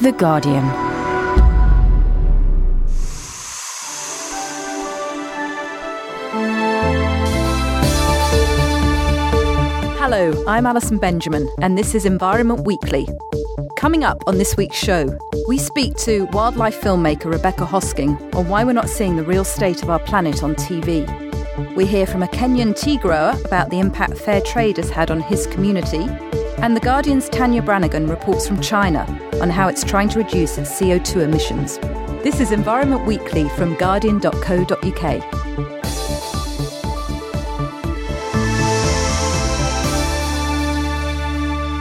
The Guardian. Hello, I'm Alison Benjamin, and this is Environment Weekly. Coming up on this week's show, we speak to wildlife filmmaker Rebecca Hosking on why we're not seeing the real state of our planet on TV. We hear from a Kenyan tea grower about the impact fair trade has had on his community. And The Guardian's Tanya Branigan reports from China on how it's trying to reduce its CO2 emissions. This is Environment Weekly from Guardian.co.uk.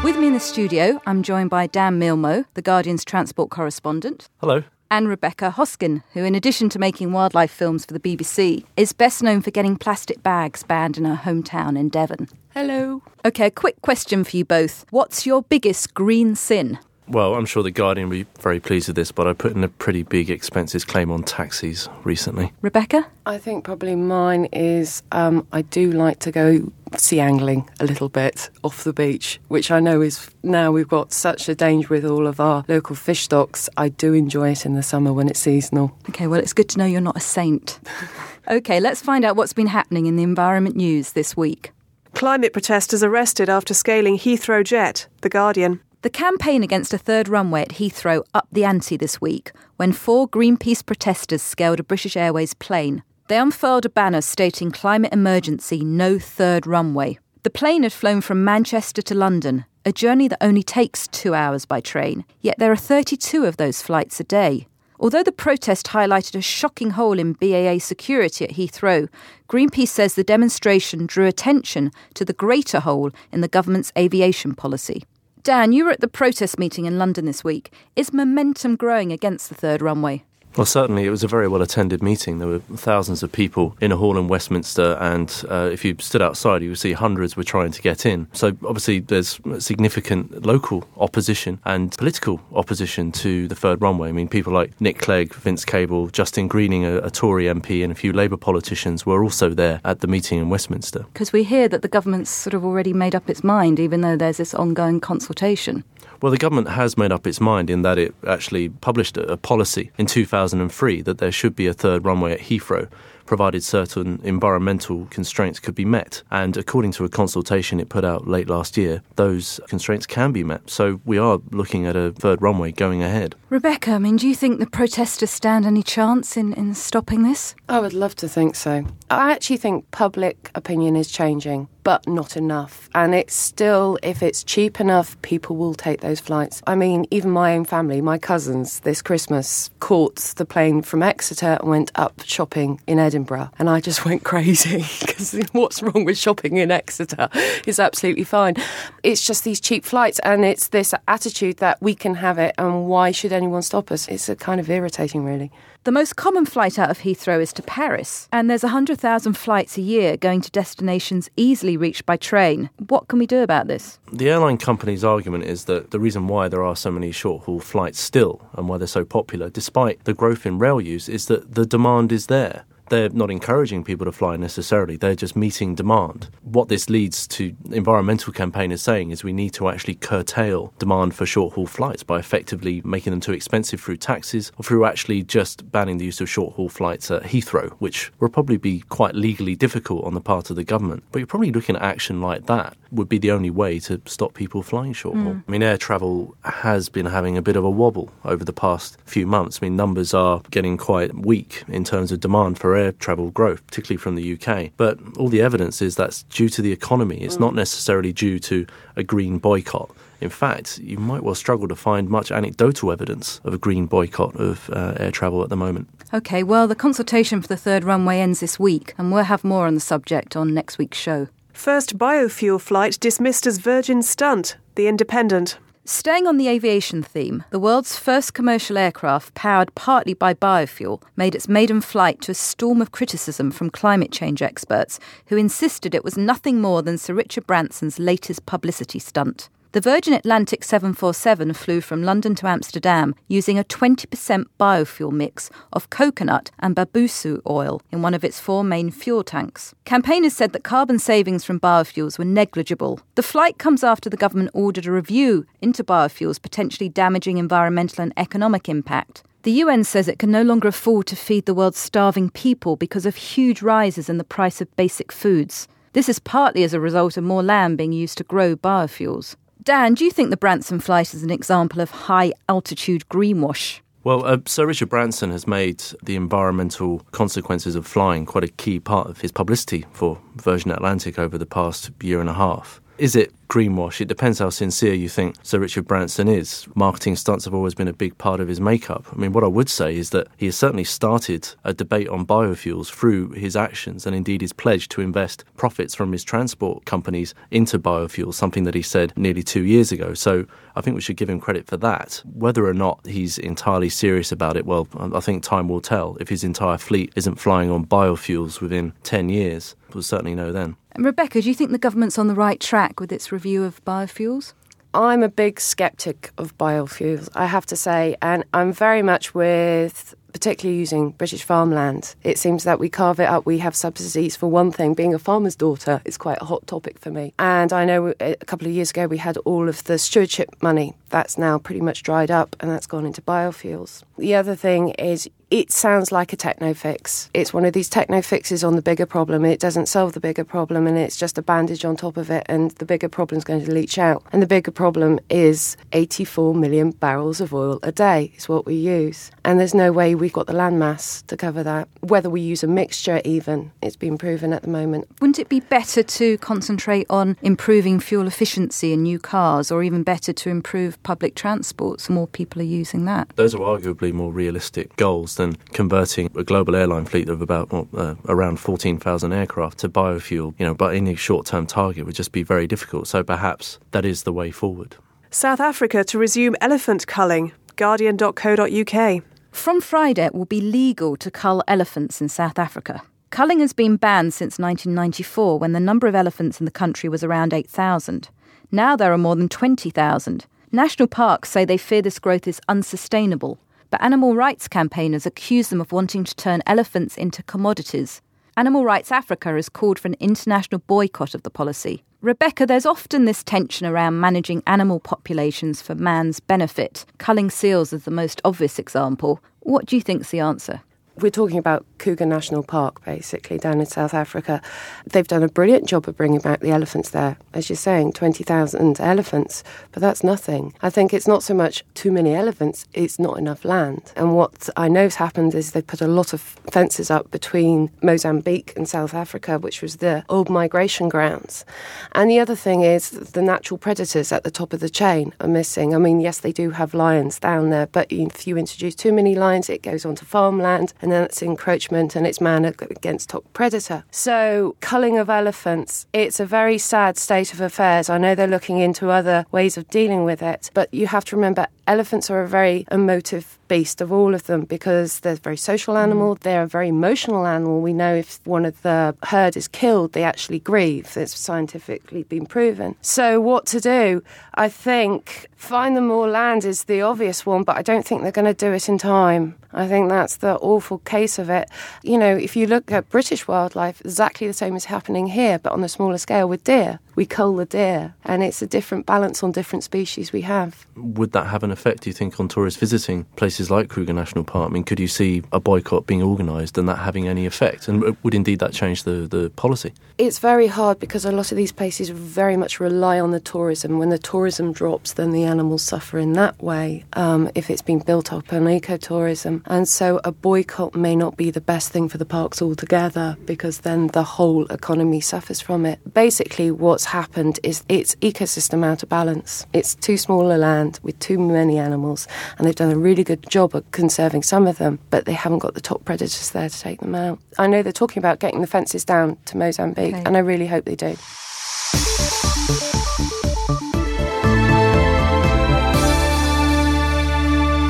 With me in the studio, I'm joined by Dan Milmo, The Guardian's transport correspondent. Hello. And Rebecca Hosking, who, in addition to making wildlife films for the BBC, is best known for getting plastic bags banned in her hometown in Devon. Hello. Okay, a quick question for you both. What's your biggest green sin? Well, I'm sure the Guardian will be very pleased with this, but I put in a pretty big expenses claim on taxis recently. Rebecca? I think probably mine is um, I do like to go sea angling a little bit off the beach, which I know is now we've got such a danger with all of our local fish stocks. I do enjoy it in the summer when it's seasonal. Okay, well, it's good to know you're not a saint. okay, let's find out what's been happening in the environment news this week. Climate protesters arrested after scaling Heathrow jet, The Guardian. The campaign against a third runway at Heathrow upped the ante this week when four Greenpeace protesters scaled a British Airways plane. They unfurled a banner stating climate emergency, no third runway. The plane had flown from Manchester to London, a journey that only takes two hours by train, yet there are 32 of those flights a day. Although the protest highlighted a shocking hole in BAA security at Heathrow, Greenpeace says the demonstration drew attention to the greater hole in the government's aviation policy. Dan, you were at the protest meeting in London this week. Is momentum growing against the third runway? Well, certainly, it was a very well attended meeting. There were thousands of people in a hall in Westminster, and uh, if you stood outside, you would see hundreds were trying to get in. So, obviously, there's significant local opposition and political opposition to the third runway. I mean, people like Nick Clegg, Vince Cable, Justine Greening, a, a Tory MP, and a few Labour politicians were also there at the meeting in Westminster. Because we hear that the government's sort of already made up its mind, even though there's this ongoing consultation. Well, the government has made up its mind in that it actually published a, policy in 2003 that there should be a third runway at Heathrow provided certain environmental constraints could be met. And according to a consultation it put out late last year, those constraints can be met. So we are looking at a third runway going ahead. Rebecca, I mean, do you think the protesters stand any chance in, in stopping this? I would love to think so. I actually think public opinion is changing but not enough. And it's still, if it's cheap enough, people will take those flights. I mean, even my own family, my cousins, this Christmas caught the plane from Exeter and went up shopping in Edinburgh. And I just went crazy because what's wrong with shopping in Exeter? It's absolutely fine. It's just these cheap flights and it's this attitude that we can have it and why should anyone stop us? It's a kind of irritating, really. The most common flight out of Heathrow is to Paris, and there's 100,000 flights a year going to destinations easily reached by train. What can we do about this? The airline company's argument is that the reason why there are so many short haul flights still and why they're so popular, despite the growth in rail use, is that the demand is there they're not encouraging people to fly necessarily, they're just meeting demand. What this leads to environmental campaigners saying is we need to actually curtail demand for short haul flights by effectively making them too expensive through taxes or through actually just banning the use of short haul flights at Heathrow, which will probably be quite legally difficult on the part of the government. But you're probably looking at action like that would be the only way to stop people flying short haul. Mm. I mean, air travel has been having a bit of a wobble over the past few months. I mean, numbers are getting quite weak in terms of demand for air travel growth, particularly from the UK. But all the evidence is that's due to the economy. It's mm. not necessarily due to a green boycott. In fact, you might well struggle to find much anecdotal evidence of a green boycott of uh, air travel at the moment. OK, well, the consultation for the third runway ends this week, and we'll have more on the subject on next week's show. First biofuel flight dismissed as Virgin stunt, The Independent. Staying on the aviation theme, the world's first commercial aircraft, powered partly by biofuel, made its maiden flight to a storm of criticism from climate change experts who insisted it was nothing more than Sir Richard Branson's latest publicity stunt. The Virgin Atlantic 747 flew from London to Amsterdam using a 20% biofuel mix of coconut and babassu oil in one of its four main fuel tanks. Campaigners said that carbon savings from biofuels were negligible. The flight comes after the government ordered a review into biofuels potentially damaging environmental and economic impact. The UN says it can no longer afford to feed the world's starving people because of huge rises in the price of basic foods. This is partly as a result of more land being used to grow biofuels. Dan, do you think the Branson flight is an example of high altitude greenwash? Well, uh, Sir Richard Branson has made the environmental consequences of flying quite a key part of his publicity for Virgin Atlantic over the past year and a half. Is it greenwash. It depends how sincere you think Sir Richard Branson is. Marketing stunts have always been a big part of his makeup. I mean, what I would say is that he has certainly started a debate on biofuels through his actions and indeed his pledge to invest profits from his transport companies into biofuels, something that he said nearly two years ago. So I think we should give him credit for that. Whether or not he's entirely serious about it, well, I think time will tell. If his entire fleet isn't flying on biofuels within 10 years, we'll certainly know then. And Rebecca, do you think the government's on the right track with its review of biofuels? I'm a big skeptic of biofuels, I have to say, and I'm very much with particularly using British farmland. It seems that we carve it up. We have subsidies for one thing. Being a farmer's daughter is quite a hot topic for me. And I know a couple of years ago we had all of the stewardship money. That's now pretty much dried up and that's gone into biofuels. The other thing is it sounds like a techno fix. It's one of these techno fixes on the bigger problem. It doesn't solve the bigger problem and it's just a bandage on top of it and the bigger problem is going to leach out. And the bigger problem is 84 million barrels of oil a day is what we use. And there's no way we've got the landmass to cover that. Whether we use a mixture even, it's been proven at the moment. Wouldn't it be better to concentrate on improving fuel efficiency in new cars or even better to improve public transport so more people are using that? Those are arguably more realistic goals than converting a global airline fleet of about well, uh, around 14,000 aircraft to biofuel, you know, but any short-term target would just be very difficult. So perhaps that is the way forward. South Africa to resume elephant culling. Guardian.co.uk. From Friday, it will be legal to cull elephants in South Africa. Culling has been banned since 1994 when the number of elephants in the country was around 8,000. Now there are more than 20,000. National parks say they fear this growth is unsustainable but animal rights campaigners accuse them of wanting to turn elephants into commodities. Animal Rights Africa has called for an international boycott of the policy. Rebecca, there's often this tension around managing animal populations for man's benefit. Culling seals is the most obvious example. What do you think's the answer? We're talking about Kruger National Park, basically, down in South Africa. They've done a brilliant job of bringing back the elephants there. As you're saying, 20,000 elephants, but that's nothing. I think it's not so much too many elephants, it's not enough land. And what I know has happened is they've put a lot of fences up between Mozambique and South Africa, which was the old migration grounds. And the other thing is the natural predators at the top of the chain are missing. I mean, yes, they do have lions down there, but if you introduce too many lions, it goes onto farmland, and then it's encroachment and it's man against top predator. So, culling of elephants, it's a very sad state of affairs. I know they're looking into other ways of dealing with it, but you have to remember elephants are a very emotive beast of all of them because they're a very social animal. Mm. They're a very emotional animal. We know if one of the herd is killed, they actually grieve. It's scientifically been proven. So, what to do? I think find them more land is the obvious one, but I don't think they're going to do it in time. I think that's the awful case of it. You know, if you look at British wildlife, exactly the same is happening here, but on a smaller scale with deer. We cull the deer, and it's a different balance on different species we have. Would that have an effect, do you think, on tourists visiting places like Kruger National Park? I mean, could you see a boycott being organised and that having any effect? And would indeed that change the, the policy? It's very hard because a lot of these places very much rely on the tourism. When the tourism drops, then the animals suffer in that way um, if it's been built up on ecotourism. And so a boycott may not be the best thing for the parks altogether because then the whole economy suffers from it. Basically, what's happened is it's ecosystem out of balance. It's too small a land with too many animals, and they've done a really good job of conserving some of them, but they haven't got the top predators there to take them out. I know they're talking about getting the fences down to Mozambique, okay. and I really hope they do.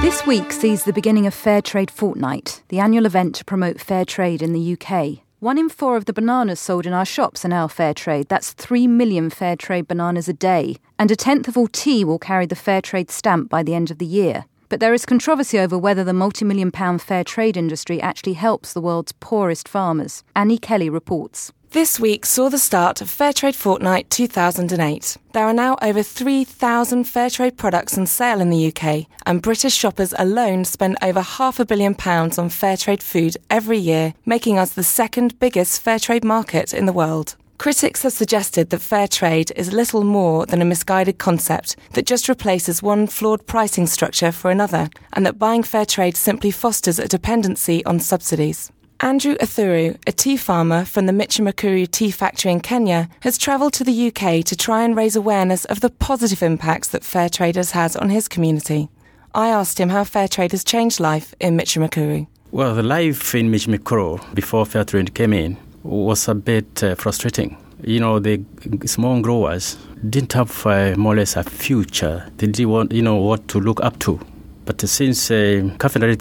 This week sees the beginning of Fair Trade Fortnight, the annual event to promote fair trade in the UK. One in four of the bananas sold in our shops are now fair trade. That's 3 million fair trade bananas a day. And a tenth of all tea will carry the fair trade stamp by the end of the year. But there is controversy over whether the multi million pound fair trade industry actually helps the world's poorest farmers. Annie Kelly reports. This week saw the start of Fairtrade Fortnight 2008. There are now over 3,000 Fairtrade products on sale in the UK, and British shoppers alone spend over half a billion pounds on Fairtrade food every year, making us the second biggest Fairtrade market in the world. Critics have suggested that fair trade is little more than a misguided concept that just replaces one flawed pricing structure for another, and that buying fair trade simply fosters a dependency on subsidies. Andrew Athuru, a tea farmer from the Michimikuru tea factory in Kenya, has travelled to the UK to try and raise awareness of the positive impacts that fair trade has had on his community. I asked him how fair trade has changed life in Michimikuru. Well, the life in Michimikuru before fair trade came in was a bit uh, frustrating. You know, the small growers didn't have uh, more or less a future. They didn't want, you know, what to look up to. But since uh,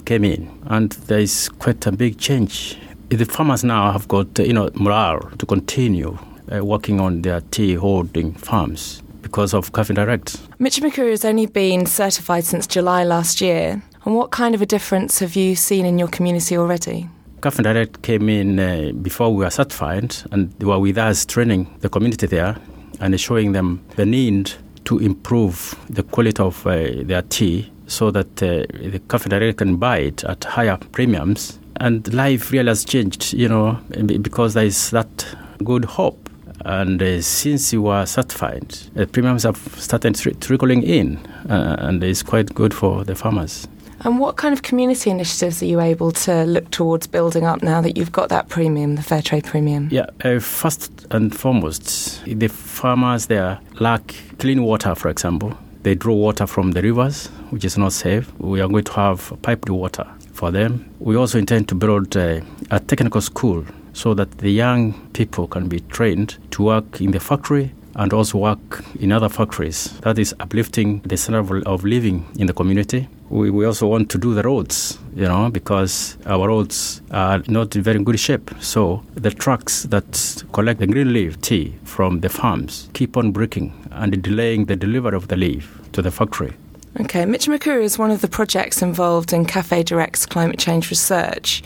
came in, and there is quite a big change, the farmers now have got uh, you know morale to continue uh, working on their tea holding farms because of Cafe Direct. Michimikuru has only been certified since July last year. And what kind of a difference have you seen in your community already? Cafe Direct came in uh, before we were certified, and they were with us training the community there and showing them the need to improve the quality of uh, their tea so that uh, the Cafe Direct can buy it at higher premiums. And life really has changed, you know, because there is that good hope. And uh, since you were certified, the premiums have started trickling in, uh, and it's quite good for the farmers. And what kind of community initiatives are you able to look towards building up now that you've got that premium, the fair trade premium? Yeah, uh, first and foremost, the farmers there lack clean water, for example. They draw water from the rivers, which is not safe. We are going to have piped water for them. We also intend to build a, a technical school so that the young people can be trained to work in the factory and also work in other factories. That is uplifting the standard of living in the community. We, we also want to do the roads, you know, because our roads are not in very good shape. So the trucks that collect the green leaf tea from the farms keep on breaking and delaying the delivery of the leaf to the factory. Okay, Mitch Michimikuru is one of the projects involved in Cafe Direct's climate change research.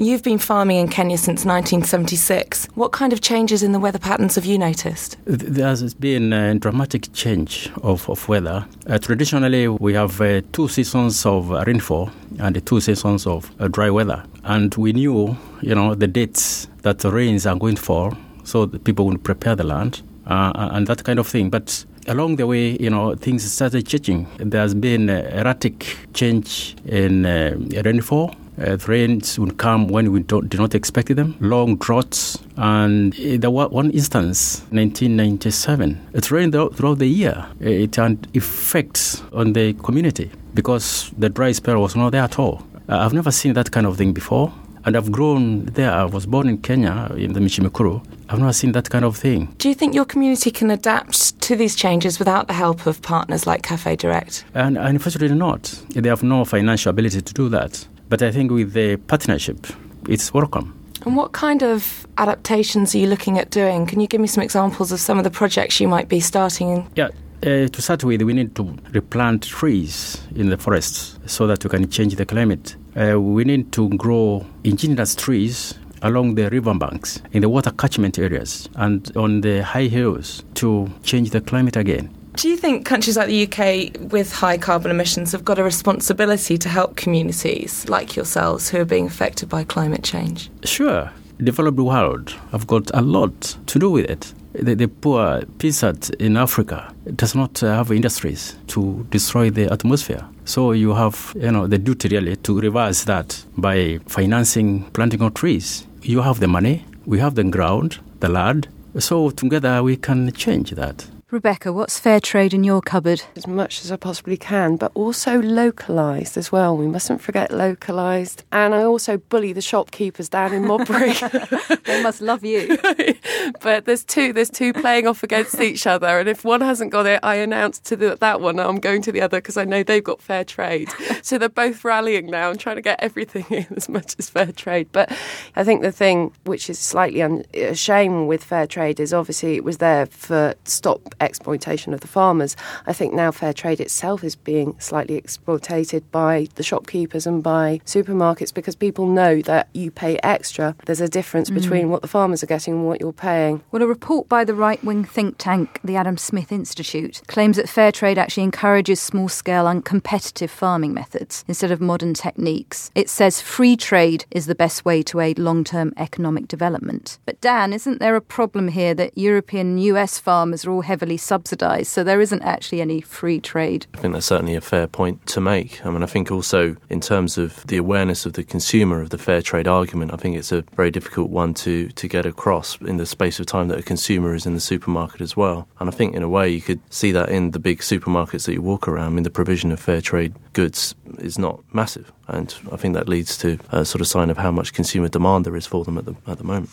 You've been farming in Kenya since 1976. What kind of changes in the weather patterns have you noticed? There's been a dramatic change of, of weather. Uh, traditionally, we have uh, two seasons of rainfall and two seasons of uh, dry weather. And we knew, you know, the dates that the rains are going to fall, so people would prepare the land uh, and that kind of thing. But along the way, you know, things started changing. There's been erratic change in uh, rainfall uh, rains would come when we do not expect them, long droughts. And there was one instance, 1997, it rained throughout the year. It had effects on the community because the dry spell was not there at all. Uh, I've never seen that kind of thing before. And I've grown there. I was born in Kenya, in the Michimikuru. I've never seen that kind of thing. Do you think your community can adapt to these changes without the help of partners like Cafe Direct? And unfortunately not. They have no financial ability to do that. But I think with the partnership, it's welcome. And what kind of adaptations are you looking at doing? Can you give me some examples of some of the projects you might be starting? Yeah, uh, to start with, we need to replant trees in the forests so that we can change the climate. Uh, we need to grow indigenous trees along the riverbanks, in the water catchment areas, and on the high hills to change the climate again. Do you think countries like the UK with high carbon emissions have got a responsibility to help communities like yourselves who are being affected by climate change? Sure. Developed world have got a lot to do with it. The, the poor peasant in Africa does not have industries to destroy the atmosphere. So you have, you know, the duty really to reverse that by financing planting of trees. You have the money, we have the ground, the land. So together we can change that. Rebecca, what's fair trade in your cupboard? As much as I possibly can, but also localised as well. We mustn't forget localised. And I also bully the shopkeepers down in Modbury. they must love you. but there's two, there's two playing off against each other, and if one hasn't got it, I announce to the, that one I'm going to the other because I know they've got fair trade. so they're both rallying now and trying to get everything in as much as fair trade. But I think the thing which is slightly un- a shame with fair trade is obviously it was there for stop exploitation of the farmers. I think now fair trade itself is being slightly exploited by the shopkeepers and by supermarkets because people know that you pay extra. There's a difference mm. between what the farmers are getting and what you're paying. Well, a report by the right wing think tank, the Adam Smith Institute, claims that fair trade actually encourages small scale and competitive farming methods instead of modern techniques. It says free trade is the best way to aid long term economic development. But, Dan, isn't there a problem here that European and US farmers are all heavily heavily subsidised, so there isn't actually any free trade. I think that's certainly a fair point to make. I mean, I think also in terms of the awareness of the consumer of the fair trade argument, I think it's a very difficult one to, to get across in the space of time that a consumer is in the supermarket as well. And I think in a way you could see that in the big supermarkets that you walk around. I mean, the provision of fair trade goods is not massive. And I think that leads to a sort of sign of how much consumer demand there is for them at the, at the moment.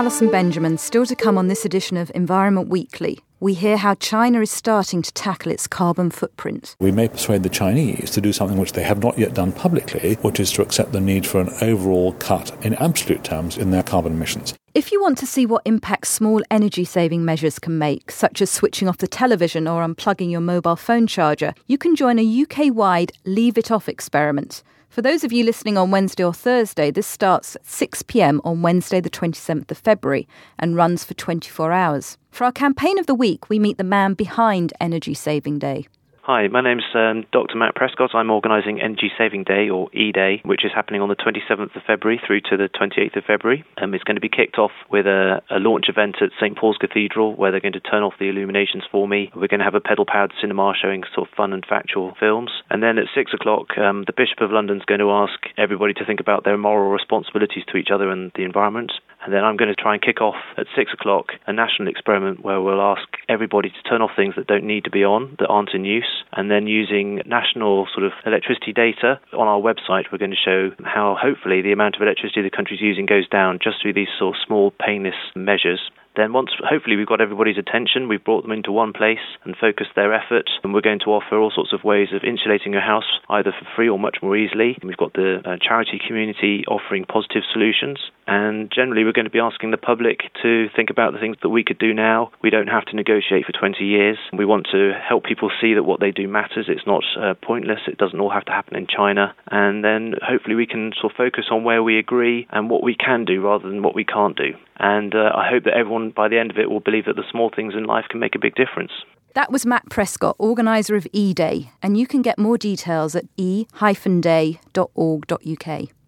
Alison Benjamin. Still to come on this edition of Environment Weekly, we hear how China is starting to tackle its carbon footprint. We may persuade the Chinese to do something which they have not yet done publicly, which is to accept the need for an overall cut in absolute terms in their carbon emissions. If you want to see what impact small energy saving measures can make, such as switching off the television or unplugging your mobile phone charger, you can join a UK wide Leave It Off experiment. For those of you listening on Wednesday or Thursday, this starts at 6 pm on Wednesday, the 27th of February, and runs for 24 hours. For our campaign of the week, we meet the man behind Energy Saving Day. Hi, my name's um, Dr. Matt Prescott. I'm organising Energy Saving Day, or E-Day, which is happening on the 27th of February through to the 28th of February. Um, it's going to be kicked off with a, a, launch event at St Paul's Cathedral, where they're going to turn off the illuminations for me. We're going to have a pedal-powered cinema showing sort of fun and factual films. And then at 6 o'clock, um, the Bishop of London's going to ask everybody to think about their moral responsibilities to each other and the environment. And then I'm going to try and kick off at 6 o'clock a national experiment where we'll ask everybody to turn off things that don't need to be on, that aren't in use, and then using national sort of electricity data on our website, we're going to show how hopefully the amount of electricity the country's using goes down just through these sort of small painless measures. Then once hopefully we've got everybody's attention, we've brought them into one place and focused their effort, and we're going to offer all sorts of ways of insulating your house either for free or much more easily. We've got the uh, charity community offering positive solutions, and generally we're going to be asking the public to think about the things that we could do now. We don't have to negotiate for 20 years. We want to help people see that what they do matters. It's not uh, pointless. It doesn't all have to happen in China, and then hopefully we can sort of focus on where we agree and what we can do rather than what we can't do. And uh, I hope that everyone, by the end of it, will believe that the small things in life can make a big difference. That was Matt Prescott, organiser of E Day, and you can get more details at e-day.org.uk.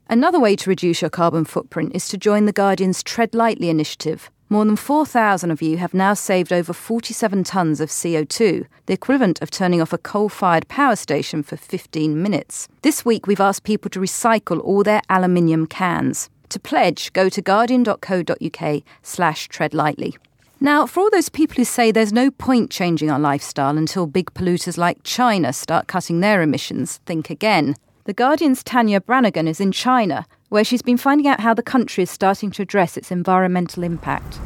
Another way to reduce your carbon footprint is to join the Guardian's Tread Lightly initiative. More than 4,000 of you have now saved over 47 tonnes of CO2, the equivalent of turning off a coal fired power station for 15 minutes. This week, we've asked people to recycle all their aluminium cans. To pledge, go to guardian.co.uk slash treadlightly. Now, for all those people who say there's no point changing our lifestyle until big polluters like China start cutting their emissions, think again. The Guardian's Tanya Branigan is in China, where she's been finding out how the country is starting to address its environmental impact.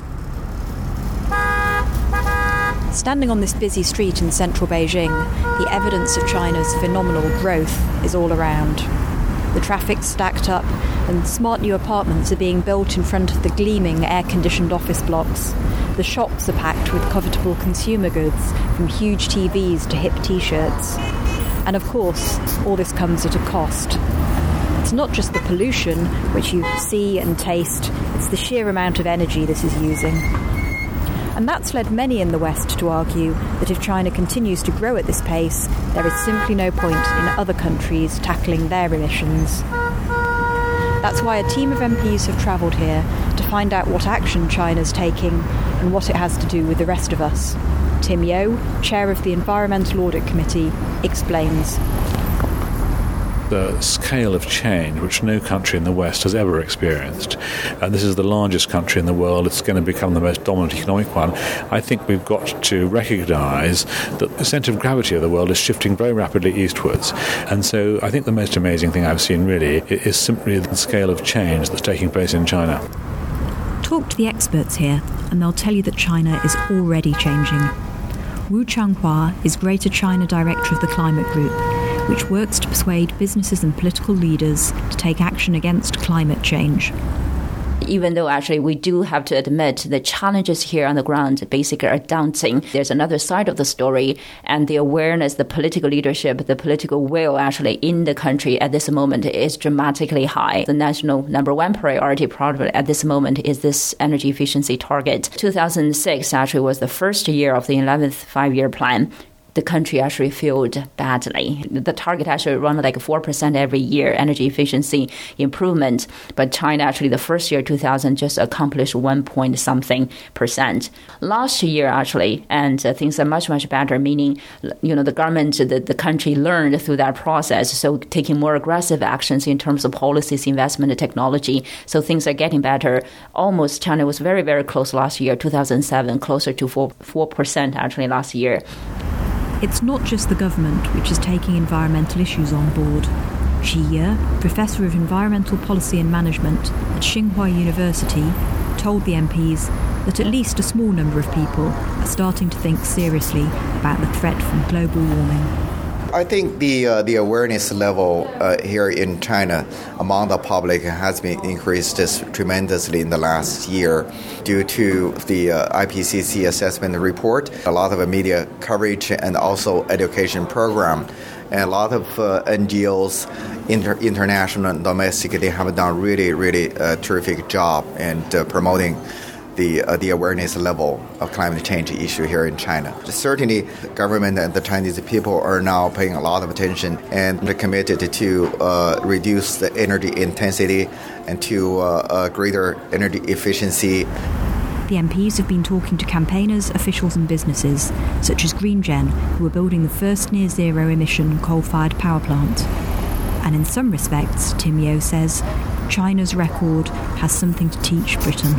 Standing on this busy street in central Beijing, the evidence of China's phenomenal growth is all around. The traffic's stacked up, and smart new apartments are being built in front of the gleaming air conditioned office blocks. The shops are packed with covetable consumer goods, from huge TVs to hip t shirts. And of course, all this comes at a cost. It's not just the pollution, which you see and taste, it's the sheer amount of energy this is using. And that's led many in the West to argue that if China continues to grow at this pace, there is simply no point in other countries tackling their emissions. That's why a team of MPs have travelled here to find out what action China's taking and what it has to do with the rest of us. Tim Yeo, chair of the Environmental Audit Committee, explains. The scale of change which no country in the West has ever experienced. And this is the largest country in the world. It's going to become the most dominant economic one. I think we've got to recognize that the center of gravity of the world is shifting very rapidly eastwards. And so I think the most amazing thing I've seen really is simply the scale of change that's taking place in China. Talk to the experts here, and they'll tell you that China is already changing. Wu Changhua is Greater China Director of the Climate Group, which works to persuade businesses and political leaders to take action against climate change even though actually we do have to admit the challenges here on the ground basically are daunting. There's another side of the story, and the awareness, the political leadership, the political will actually in the country at this moment is dramatically high. The national number one priority probably at this moment is this energy efficiency target. 2006 actually was the first year of the 11th five year plan the country actually failed badly. The target actually run like 4% every year energy efficiency improvement, but China actually the first year 2000 just accomplished 1 point something percent. Last year actually, and uh, things are much much better. Meaning, you know, the government, the, the country learned through that process, so taking more aggressive actions in terms of policies, investment, and technology. So things are getting better. Almost China was very very close last year, 2007, closer to four four percent actually last year. It's not just the government which is taking environmental issues on board. Qi Ye, Professor of Environmental Policy and Management at Tsinghua University, told the MPs that at least a small number of people are starting to think seriously about the threat from global warming. I think the uh, the awareness level uh, here in China among the public has been increased tremendously in the last year due to the uh, IPCC assessment report, a lot of media coverage, and also education program. And a lot of uh, NGOs, inter- international and domestic, they have done really, really a terrific job in uh, promoting the uh, the awareness level of climate change issue here in China. Certainly, the government and the Chinese people are now paying a lot of attention and committed to uh, reduce the energy intensity and to uh, greater energy efficiency. The MPs have been talking to campaigners, officials, and businesses, such as GreenGen, who are building the first near zero emission coal fired power plant. And in some respects, Tim Yeo says, China's record has something to teach Britain.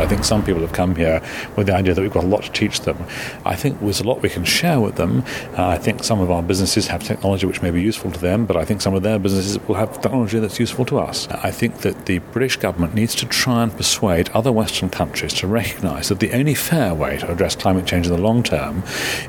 I think some people have come here with the idea that we've got a lot to teach them. I think there's a lot we can share with them. Uh, I think some of our businesses have technology which may be useful to them, but I think some of their businesses will have technology that's useful to us. I think that the British government needs to try and persuade other Western countries to recognise that the only fair way to address climate change in the long term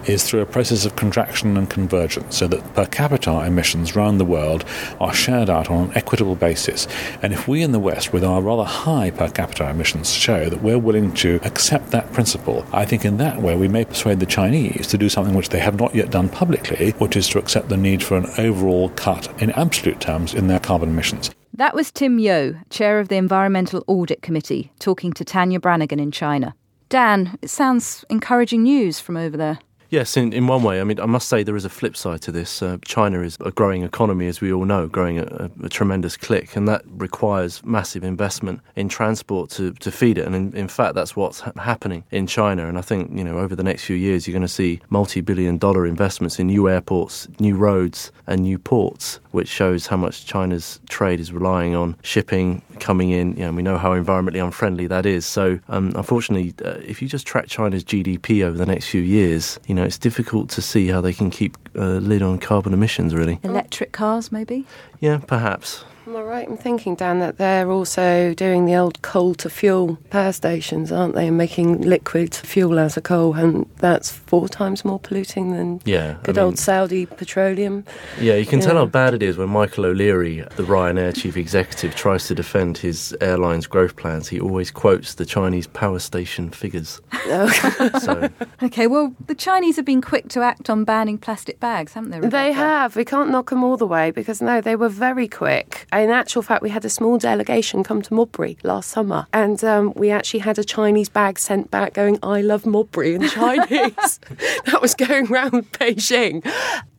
is through a process of contraction and convergence, so that per capita emissions around the world are shared out on an equitable basis. And if we in the West, with our rather high per capita emissions, show that we're willing to accept that principle, I think in that way we may persuade the Chinese to do something which they have not yet done publicly, which is to accept the need for an overall cut in absolute terms in their carbon emissions. That was Tim Yeo, chair of the Environmental Audit Committee, talking to Tanya Branigan in China. Dan, it sounds encouraging news from over there. Yes, in, in one way. I mean, I must say there is a flip side to this. Uh, China is a growing economy, as we all know, growing at a, a, tremendous click, and that requires massive investment in transport to, to feed it. And in, in fact, that's what's ha- happening in China. And I think, you know, over the next few years, you're going to see multi billion dollar investments in new airports, new roads, and new ports, which shows how much China's trade is relying on shipping coming in. You know, we know how environmentally unfriendly that is. So, um, unfortunately, uh, if you just track China's GDP over the next few years, you know, know, it's difficult to see how they can keep Uh, a lid on carbon emissions, really. Electric cars, maybe? Yeah, perhaps. Am I right in thinking, Dan, that they're also doing the old coal to fuel power stations, aren't they, and making liquid fuel out of coal, and that's four times more polluting than yeah, good I mean, old Saudi petroleum. Yeah, you can yeah. tell how bad it is when Michael O'Leary, the Ryanair chief executive, tries to defend his airline's growth plans. He always quotes the Chinese power station figures. Oh. so. Okay, well, the Chinese have been quick to act on banning plastic bags, haven't they? Rebecca? They have. We can't knock them all the way because no, they were very quick in actual fact, we had a small delegation come to Modbury last summer, and um, we actually had a Chinese bag sent back going, "I love Modbury" in Chinese. that was going around Beijing.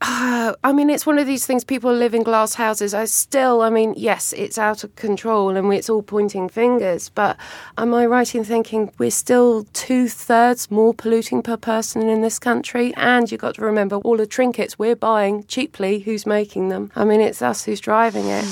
I mean, it's one of these things. People live in glass houses. I still, I mean, yes, it's out of control and it's all pointing fingers. But am I right in thinking we're still two thirds more polluting per person in this country? And you've got to remember all the trinkets we're buying cheaply. Who's making them? I mean, it's us who's driving it.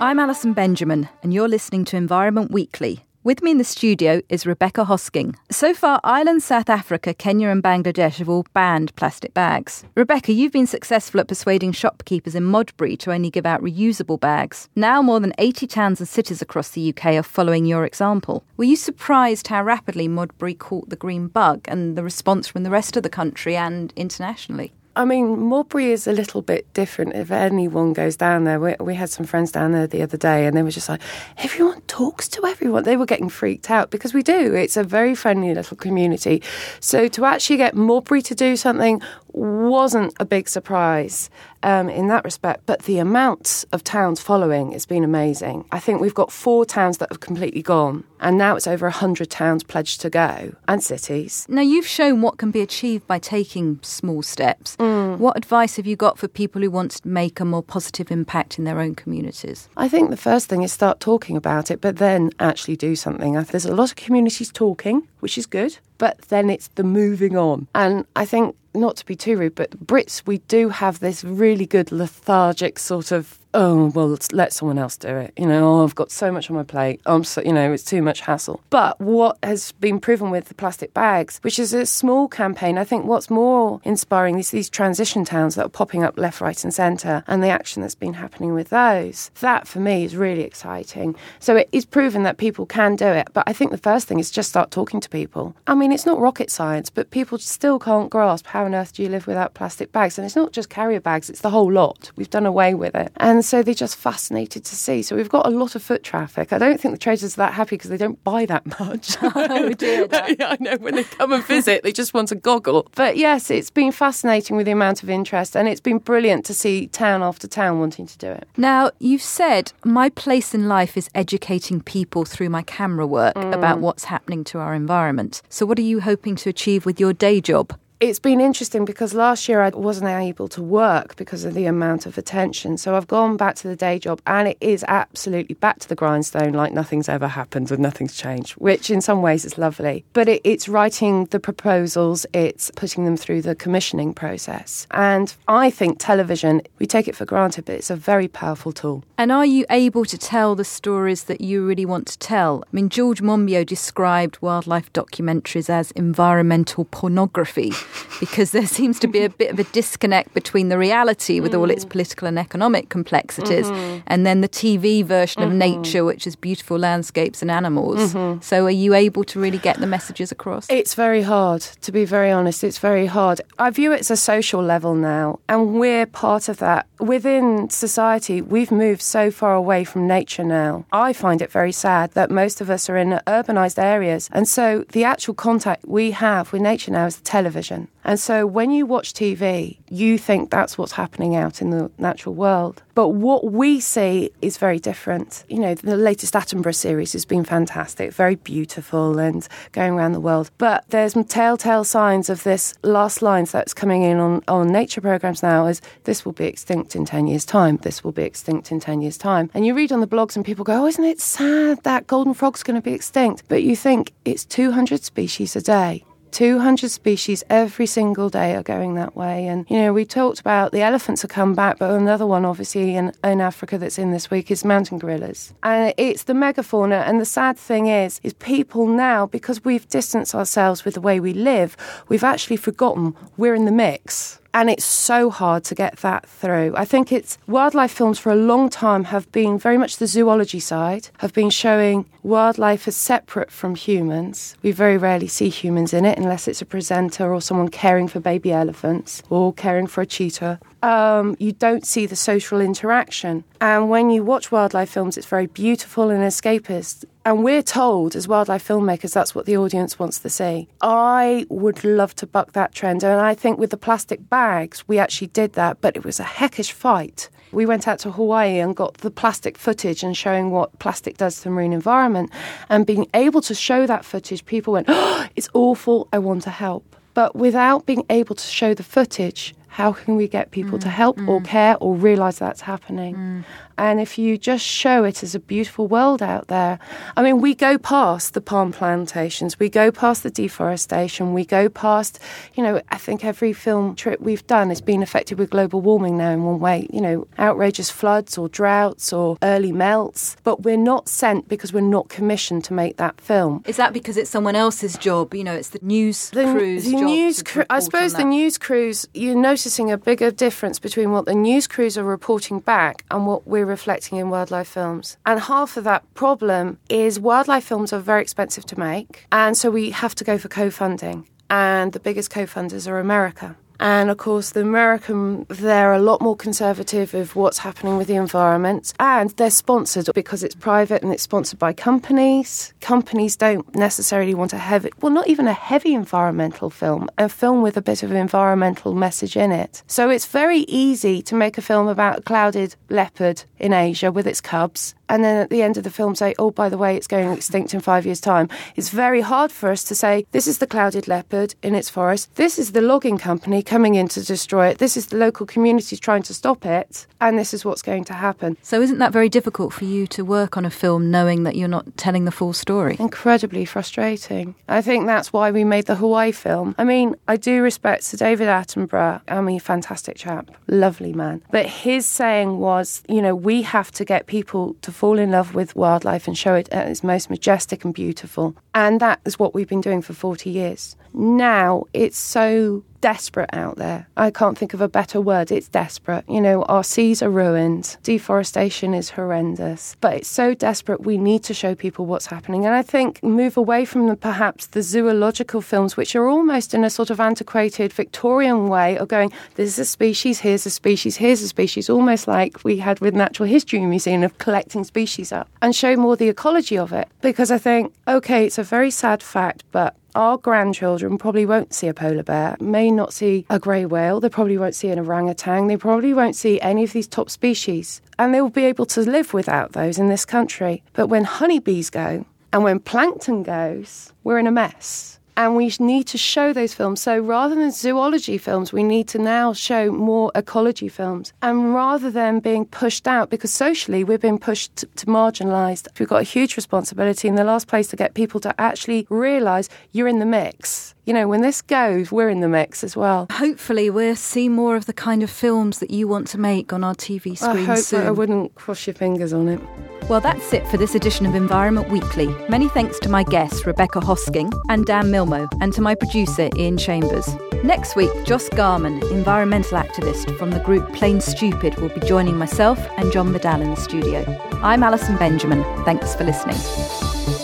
I'm Alison Benjamin, and you're listening to Environment Weekly. With me in the studio is Rebecca Hosking. So far, Ireland, South Africa, Kenya, and Bangladesh have all banned plastic bags. Rebecca, you've been successful at persuading shopkeepers in Modbury to only give out reusable bags. Now, more than 80 towns and cities across the UK are following your example. Were you surprised how rapidly Modbury caught the green bug and the response from the rest of the country and internationally? I mean, Modbury is a little bit different if anyone goes down there. We, we, had some friends down there the other day and they were just like, everyone talks to everyone. They were getting freaked out because we do. It's a very friendly little community. So to actually get Modbury to do something wasn't a big surprise um, in that respect, but the amount of towns following has been amazing. I think we've got four towns that have completely gone, and now it's over 100 towns pledged to go, and cities. Now, you've shown what can be achieved by taking small steps. Mm. What advice have you got for people who want to make a more positive impact in their own communities? I think the first thing is start talking about it, but then actually do something. There's a lot of communities talking, which is good, but then it's the moving on. And I think not to be too rude, but Brits, we do have this really good lethargic sort of oh well let someone else do it. You know oh, i've got so much on my plate. I'm so you know it's too much hassle. But what has been proven with the plastic bags which is a small campaign i think what's more inspiring is these transition towns that are popping up left right and centre and the action that's been happening with those. That for me is really exciting. So it is proven that people can do it. But i think the first thing is just start talking to people. I mean it's not rocket science but people still can't grasp how on earth do you live without plastic bags. And it's not just carrier bags it's the whole lot. We've done away with it. And so they're just fascinated to see. So we've got a lot of foot traffic. I don't think the traders are that happy because they don't buy that much. oh dear. yeah, I know. When they come and visit, they just want a goggle. But yes, it's been fascinating with the amount of interest, and it's been brilliant to see town after town wanting to do it. Now, you've said my place in life is educating people through my camera work mm. about what's happening to our environment. So, what are you hoping to achieve with your day job? It's been interesting because last year I wasn't able to work because of the amount of attention. So I've gone back to the day job and it is absolutely back to the grindstone like nothing's ever happened and nothing's changed, which in some ways is lovely. But it, it's writing the proposals, it's putting them through the commissioning process. And I think television, we take it for granted, but it's a very powerful tool. And are you able to tell the stories that you really want to tell? I mean, George Monbiot described wildlife documentaries as environmental pornography because there seems to be a bit of a disconnect between the reality with mm. all its mm. political and economic complexities mm-hmm. and then the TV version mm-hmm. of nature, which is beautiful landscapes and animals. Mm-hmm. So, are you able to really get the messages across? It's very hard, to be very honest. It's very hard. I view it as a social level now, and we're part of that. Within society, we've moved so far away from nature now. I find it very sad that most of us are in urbanised areas, and so the actual contact we have with nature now is the television. And so when you watch TV, you think that's what's happening out in the natural world. But what we see is very different. You know, the latest Attenborough series has been fantastic, very beautiful and going around the world. But there's telltale signs of this last lines that's coming in on, on nature programs now is this will be extinct in 10 years' time. This will be extinct in 10 years' time. And you read on the blogs and people go, oh, isn't it sad that golden frog's going to be extinct? But you think it's 200 species a day. 200 species every single day are going that way. And, you know, we talked about the elephants have come back, but another one, obviously, in, in Africa that's in this week is mountain gorillas. And it's the megafauna. And the sad thing is, is people now, because we've distanced ourselves with the way we live, we've actually forgotten we're in the mix and it's so hard to get that through. I think it's wildlife films for a long time have been very much the zoology side, have been showing wildlife as separate from humans. We very rarely see humans in it unless it's a presenter or someone caring for baby elephants or caring for a cheetah. Um, you don't see the social interaction. And when you watch wildlife films, it's very beautiful and escapist And we're told as wildlife filmmakers that's what the audience wants to see. I would love to buck that trend. And I think with the plastic bags, we actually did that, but it was a heckish fight. We went out to Hawaii and got the plastic footage and showing what plastic does to the marine environment. And being able to show that footage, people went, oh, it's awful, I want to help. But without being able to show the footage, how can we get people mm, to help mm. or care or realize that's happening? Mm. And if you just show it as a beautiful world out there, I mean, we go past the palm plantations, we go past the deforestation, we go past, you know, I think every film trip we've done has been affected with global warming now in one way, you know, outrageous floods or droughts or early melts. But we're not sent because we're not commissioned to make that film. Is that because it's someone else's job? You know, it's the news the, crew's the job. News crew, I suppose the news crews, you notice noticing a bigger difference between what the news crews are reporting back and what we're reflecting in wildlife films. And half of that problem is wildlife films are very expensive to make, and so we have to go for co funding. And the biggest co funders are America. And of course, the American, they're a lot more conservative of what's happening with the environment. And they're sponsored because it's private and it's sponsored by companies. Companies don't necessarily want a heavy, well, not even a heavy environmental film, a film with a bit of an environmental message in it. So it's very easy to make a film about a clouded leopard in Asia with its cubs and then at the end of the film say, oh, by the way, it's going extinct in five years' time. It's very hard for us to say, this is the clouded leopard in its forest, this is the logging company coming in to destroy it, this is the local community trying to stop it, and this is what's going to happen. So, isn't that very difficult for you to work on a film knowing that you're not telling the full story? Incredibly frustrating. I think that's why we made the Hawaii film. I mean, I do respect Sir David Attenborough. I mean, fantastic chap, lovely man. But his saying was, you know, we have to get people to fall in love with wildlife and show it at its most majestic and beautiful. And that is what we've been doing for 40 years. Now it's so desperate out there. I can't think of a better word. It's desperate. You know, our seas are ruined. Deforestation is horrendous. But it's so desperate we need to show people what's happening. And I think move away from the, perhaps the zoological films, which are almost in a sort of antiquated Victorian way of going, this is a species, here's a species, here's a species, almost like we had with Natural History Museum of collecting species up and show more the ecology of it. Because I think, okay, it's a very sad fact, but our grandchildren probably won't see a polar bear, may not see a grey whale, they probably won't see an orangutan, they probably won't see any of these top species. And they will be able to live without those in this country. But when honeybees go and when plankton goes, we're in a mess and we need to show those films. So rather than zoology films, we need to now show more ecology films. And rather than being pushed out, because socially we've been pushed to, to marginalised, we've got a huge responsibility in the last place to get people to actually realise you're in the mix you know, when this goes, we're in the mix as well. Hopefully, we'll see more of the kind of films that you want to make on our TV screens I hope soon. I wouldn't cross your fingers on it. Well, that's it for this edition of Environment Weekly. Many thanks to my guests, Rebecca Hosking and Dan Milmo, and to my producer, Ian Chambers. Next week, Joss Garman, environmental activist from the group Plane Stupid, will be joining myself and John Vidal in the studio. I'm Alison Benjamin. Thanks for listening.